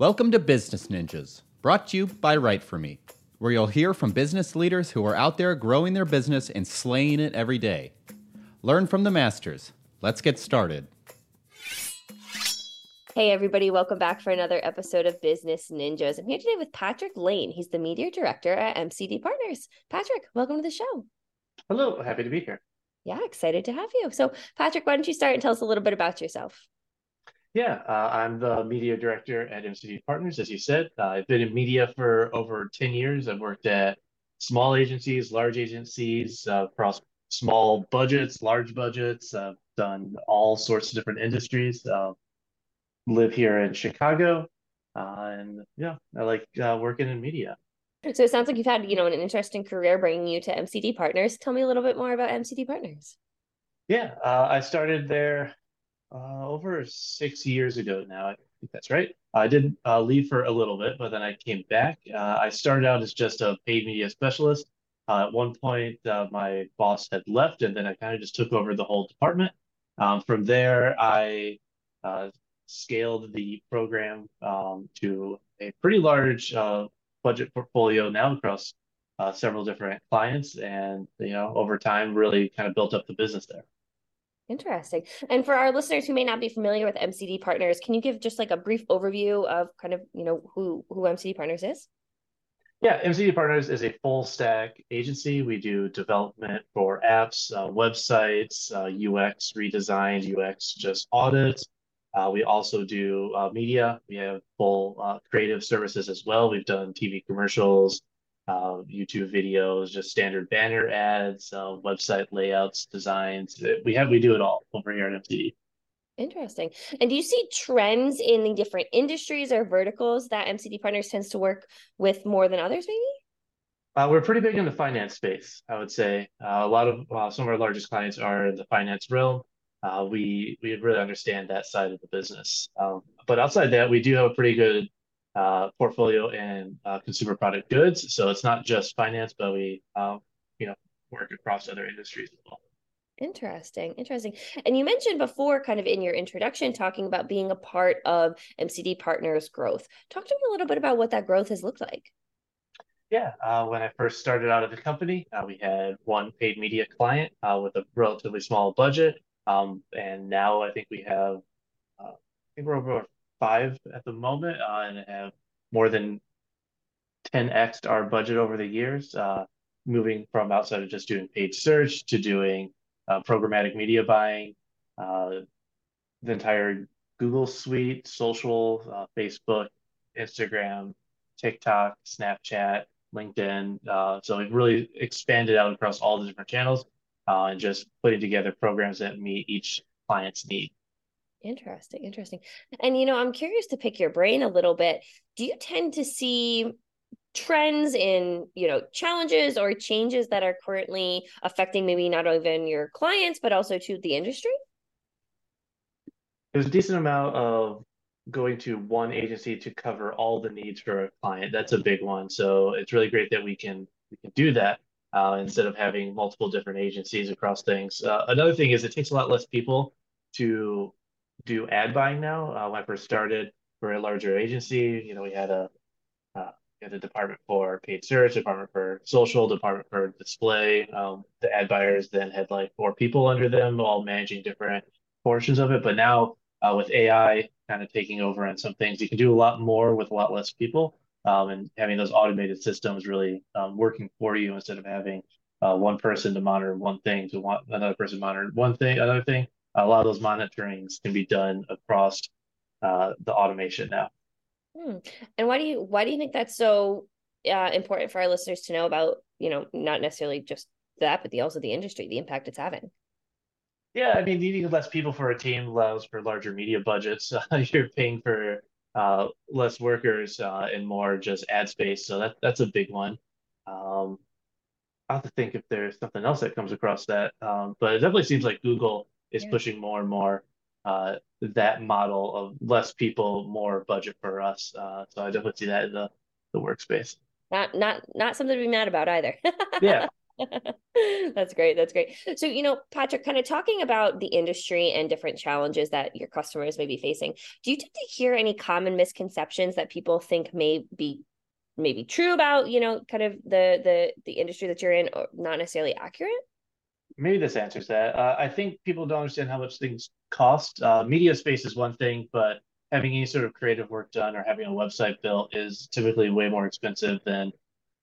Welcome to Business Ninjas, brought to you by Write For Me, where you'll hear from business leaders who are out there growing their business and slaying it every day. Learn from the masters. Let's get started. Hey, everybody, welcome back for another episode of Business Ninjas. I'm here today with Patrick Lane. He's the media director at MCD Partners. Patrick, welcome to the show. Hello, happy to be here. Yeah, excited to have you. So, Patrick, why don't you start and tell us a little bit about yourself? Yeah, uh, I'm the media director at MCD Partners, as you said. Uh, I've been in media for over 10 years. I've worked at small agencies, large agencies, uh, across small budgets, large budgets. I've done all sorts of different industries. Uh, live here in Chicago, uh, and yeah, I like uh, working in media. So it sounds like you've had, you know, an interesting career bringing you to MCD Partners. Tell me a little bit more about MCD Partners. Yeah, I started there uh, over six years ago now. I think that's right. I did uh, leave for a little bit, but then I came back. Uh, I started out as just a paid media specialist. Uh, at one point, uh, my boss had left, and then I kind of just took over the whole department. Um, from there, I uh, scaled the program um, to a pretty large budget portfolio now across several different clients, and you know, over time, really kind of built up the business there. Interesting. And for our listeners who may not be familiar with MCD Partners, can you give just like a brief overview of kind of, you know, who who MCD Partners is? Yeah, MCD Partners is a full stack agency. We do development for apps, uh, websites, uh, UX redesigns, UX just audits. Uh, we also do uh, media. We have full uh, creative services as well. We've done TV commercials, uh, YouTube videos, just standard banner ads, uh, website layouts, designs. We have we do it all over here at MCD. Interesting. And do you see trends in the different industries or verticals that MCD Partners tends to work with more than others, maybe? Uh, we're pretty big in the finance space, I would say. Uh, a lot of uh, some of our largest clients are in the finance realm. Uh, we we really understand that side of the business. Um, but outside that, we do have a pretty good uh, portfolio in uh, consumer product goods. So it's not just finance, but we, uh, you know, work across other industries as well. Interesting, interesting. And you mentioned before, kind of in your introduction, talking about being a part of MCD Partners growth. Talk to me a little bit about what that growth has looked like. Yeah, uh, when I first started out at the company, uh, we had one paid media client uh, with a relatively small budget, um, and now I think we have, uh, I think we're over five at the moment uh, and have more than 10x our budget over the years, uh, moving from outside of just doing paid search to doing uh, programmatic media buying, uh, the entire Google suite, social, uh, Facebook, Instagram, TikTok, Snapchat, LinkedIn. Uh, so we've really expanded out across all the different channels and just putting together programs that meet each client's need. Interesting, interesting. And you know, I'm curious to pick your brain a little bit. Do you tend to see trends in, you know, challenges or changes that are currently affecting maybe not even your clients but also to the industry? There's a decent amount of going to one agency to cover all the needs for a client. That's a big one. So it's really great that we can we can do that uh, instead of having multiple different agencies across things. Uh, another thing is it takes a lot less people to do ad buying now. Uh, when I first started, we're a larger agency. You know, we had a uh, we had a department for paid search, department for social, department for display. Um, the ad buyers then had like four people under them, all managing different portions of it. But now uh, with AI kind of taking over on some things, you can do a lot more with a lot less people. Um, and having those automated systems really um, working for you instead of having uh, one person to monitor one thing to one another person monitor one thing another thing a lot of those monitorings can be done across uh, the automation now. Hmm. And why do you why do you think that's so uh, important for our listeners to know about? You know, not necessarily just that, but the also the industry, the impact it's having. Yeah, I mean, needing less people for a team allows for larger media budgets. Uh, you're paying for uh, less workers uh, and more just ad space, so that that's a big one. Um, I have to think if there's something else that comes across that, um, but it definitely seems like Google is yeah. pushing more and more uh, that model of less people, more budget for us. Uh, so I definitely see that in the, the workspace. Not not not something to be mad about either. yeah. That's great. That's great. So, you know, Patrick, kind of talking about the industry and different challenges that your customers may be facing, do you tend to hear any common misconceptions that people think may be maybe true about, you know, kind of the the the industry that you're in or not necessarily accurate? Maybe this answers that. Uh, I think people don't understand how much things cost. Uh, media space is one thing, but having any sort of creative work done or having a website built is typically way more expensive than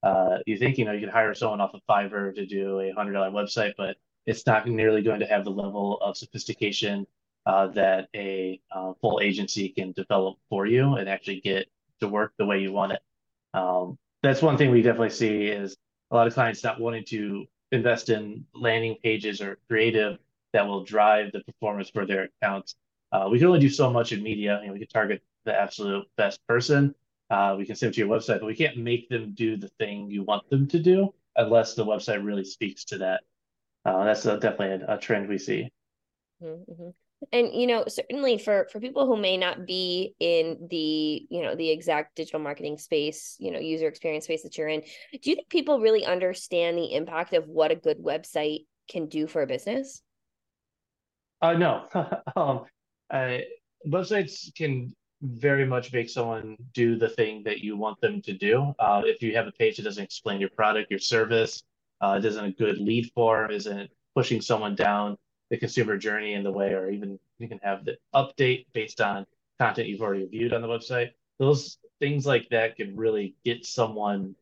uh, you think. You know, you can hire someone off of Fiverr to do a hundred dollar website, but it's not nearly going to have the level of sophistication uh, that a uh, full agency can develop for you and actually get to work the way you want it. Um, that's one thing we definitely see is a lot of clients not wanting to invest in landing pages or creative that will drive the performance for their accounts. Uh, we can only do so much in media. You know, we can target the absolute best person. Uh, we can send to your website, but we can't make them do the thing you want them to do unless the website really speaks to that. Uh, that's a, definitely a, a, trend we see. Mm-hmm and you know certainly for for people who may not be in the you know the exact digital marketing space you know user experience space that you're in do you think people really understand the impact of what a good website can do for a business? Uh no. Um uh, websites can very much make someone do the thing that you want them to do. Uh, if you have a page that doesn't explain your product your service uh, isn't a good lead form isn't pushing someone down the consumer journey in the way, or even you can have the update based on content you've already viewed on the website. Those things like that can really get someone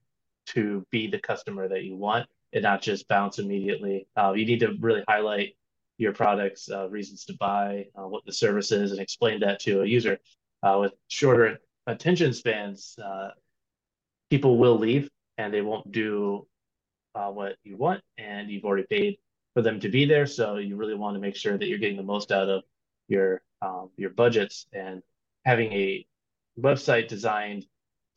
to be the customer that you want and not just bounce immediately. Uh, you need to really highlight your product's uh, reasons to buy, uh, what the service is, and explain that to a user. Uh, with shorter attention spans, uh, people will leave and they won't do uh, what you want, and you've already paid for them to be there. So you really want to make sure that you're getting the most out of your um, your budgets and having a website designed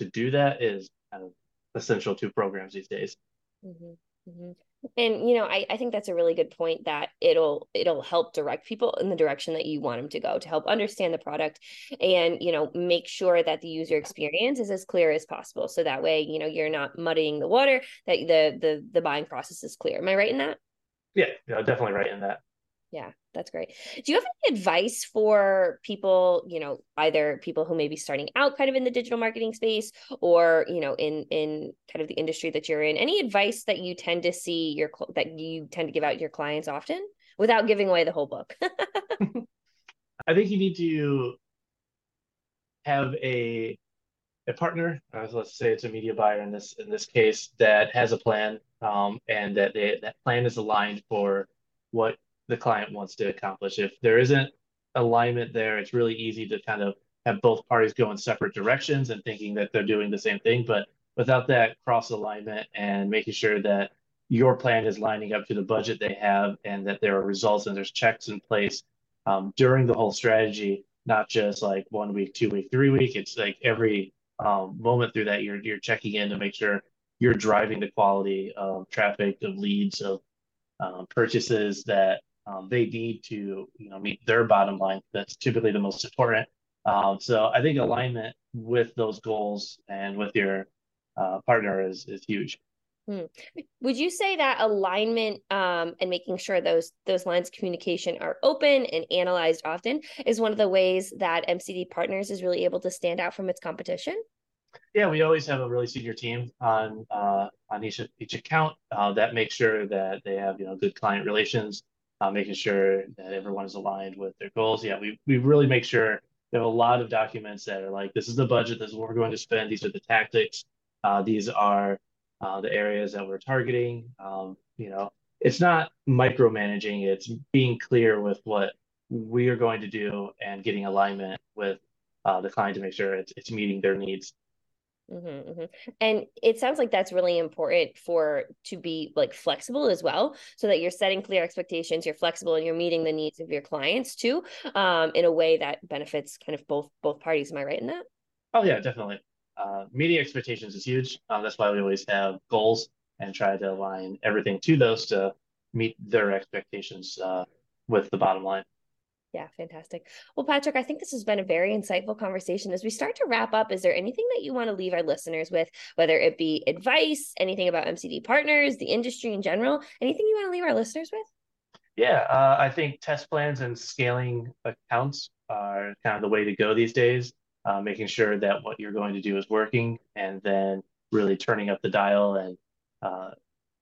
to do that is kind of essential to programs these days. Mm-hmm. Mm-hmm. And you know, I, I think that's a really good point that it'll it'll help direct people in the direction that you want them to go to help understand the product and you know make sure that the user experience is as clear as possible. So that way, you know, you're not muddying the water, that the the the buying process is clear. Am I right in that? Yeah, yeah, definitely right in that. Yeah, that's great. Do you have any advice for people, you know, either people who may be starting out kind of in the digital marketing space or, you know, in in kind of the industry that you're in? Any advice that you tend to see your that you tend to give out your clients often without giving away the whole book? I think you need to have a a partner, uh, let's say it's a media buyer in this in this case, that has a plan um, and that they, that plan is aligned for what the client wants to accomplish. If there isn't alignment there, it's really easy to kind of have both parties go in separate directions and thinking that they're doing the same thing. But without that cross alignment and making sure that your plan is lining up to the budget they have and that there are results and there's checks in place um, during the whole strategy, not just like one week, two week, three week. It's like every um, moment through that you're you're checking in to make sure you're driving the quality of traffic, of leads, of um, purchases that um, they need to you know meet their bottom line. That's typically the most important. Um, so I think alignment with those goals and with your uh, partner is is huge. Hmm. Would you say that alignment um, and making sure those those lines of communication are open and analyzed often is one of the ways that MCD Partners is really able to stand out from its competition? Yeah, we always have a really senior team on uh, on each each account uh, that makes sure that they have you know good client relations, uh, making sure that everyone is aligned with their goals. Yeah, we we really make sure we have a lot of documents that are like this is the budget, this is what we're going to spend, these are the tactics, uh, these are uh, the areas that we're targeting. Um, you know, it's not micromanaging; it's being clear with what we are going to do and getting alignment with uh, the client to make sure it's it's meeting their needs. Mm-hmm, mm-hmm. And it sounds like that's really important for to be like flexible as well, so that you're setting clear expectations, you're flexible, and you're meeting the needs of your clients too, um, in a way that benefits kind of both both parties. Am I right in that? Oh yeah, definitely. Uh, meeting expectations is huge. Um, that's why we always have goals and try to align everything to those to meet their expectations uh, with the bottom line. Yeah, fantastic. Well, Patrick, I think this has been a very insightful conversation. As we start to wrap up, is there anything that you want to leave our listeners with, whether it be advice, anything about MCD partners, the industry in general, anything you want to leave our listeners with? Yeah, uh, I think test plans and scaling accounts are kind of the way to go these days. Uh, making sure that what you're going to do is working, and then really turning up the dial and uh,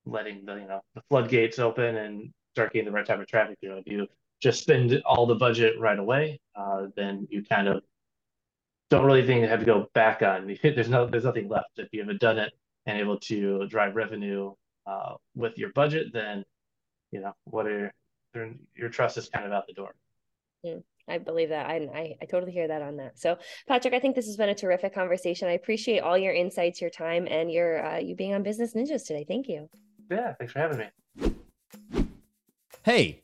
letting the you know the floodgates open and start getting the right type of traffic. You know, if you just spend all the budget right away, uh, then you kind of don't really think you have to go back on. There's no there's nothing left if you haven't done it and able to drive revenue uh, with your budget. Then you know what are your trust is kind of out the door. Mm, I believe that. I, I, I totally hear that on that. So, Patrick, I think this has been a terrific conversation. I appreciate all your insights, your time, and your uh, you being on Business Ninjas today. Thank you. Yeah, thanks for having me. Hey,